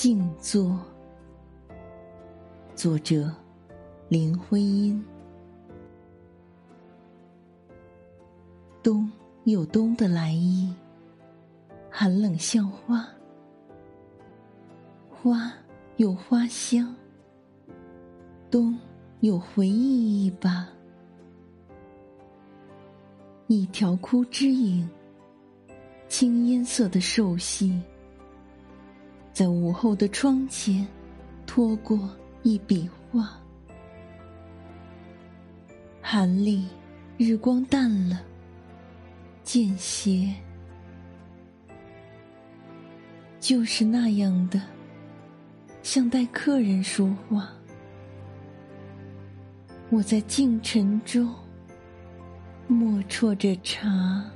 静坐。作者：林徽因。冬有冬的来意，寒冷像花；花有花香，冬有回忆一把。一条枯枝影，青烟色的瘦细，在午后的窗前拖过一笔画。寒里，日光淡了，渐斜，就是那样的，像待客人说话。我在静沉中。默啜着茶。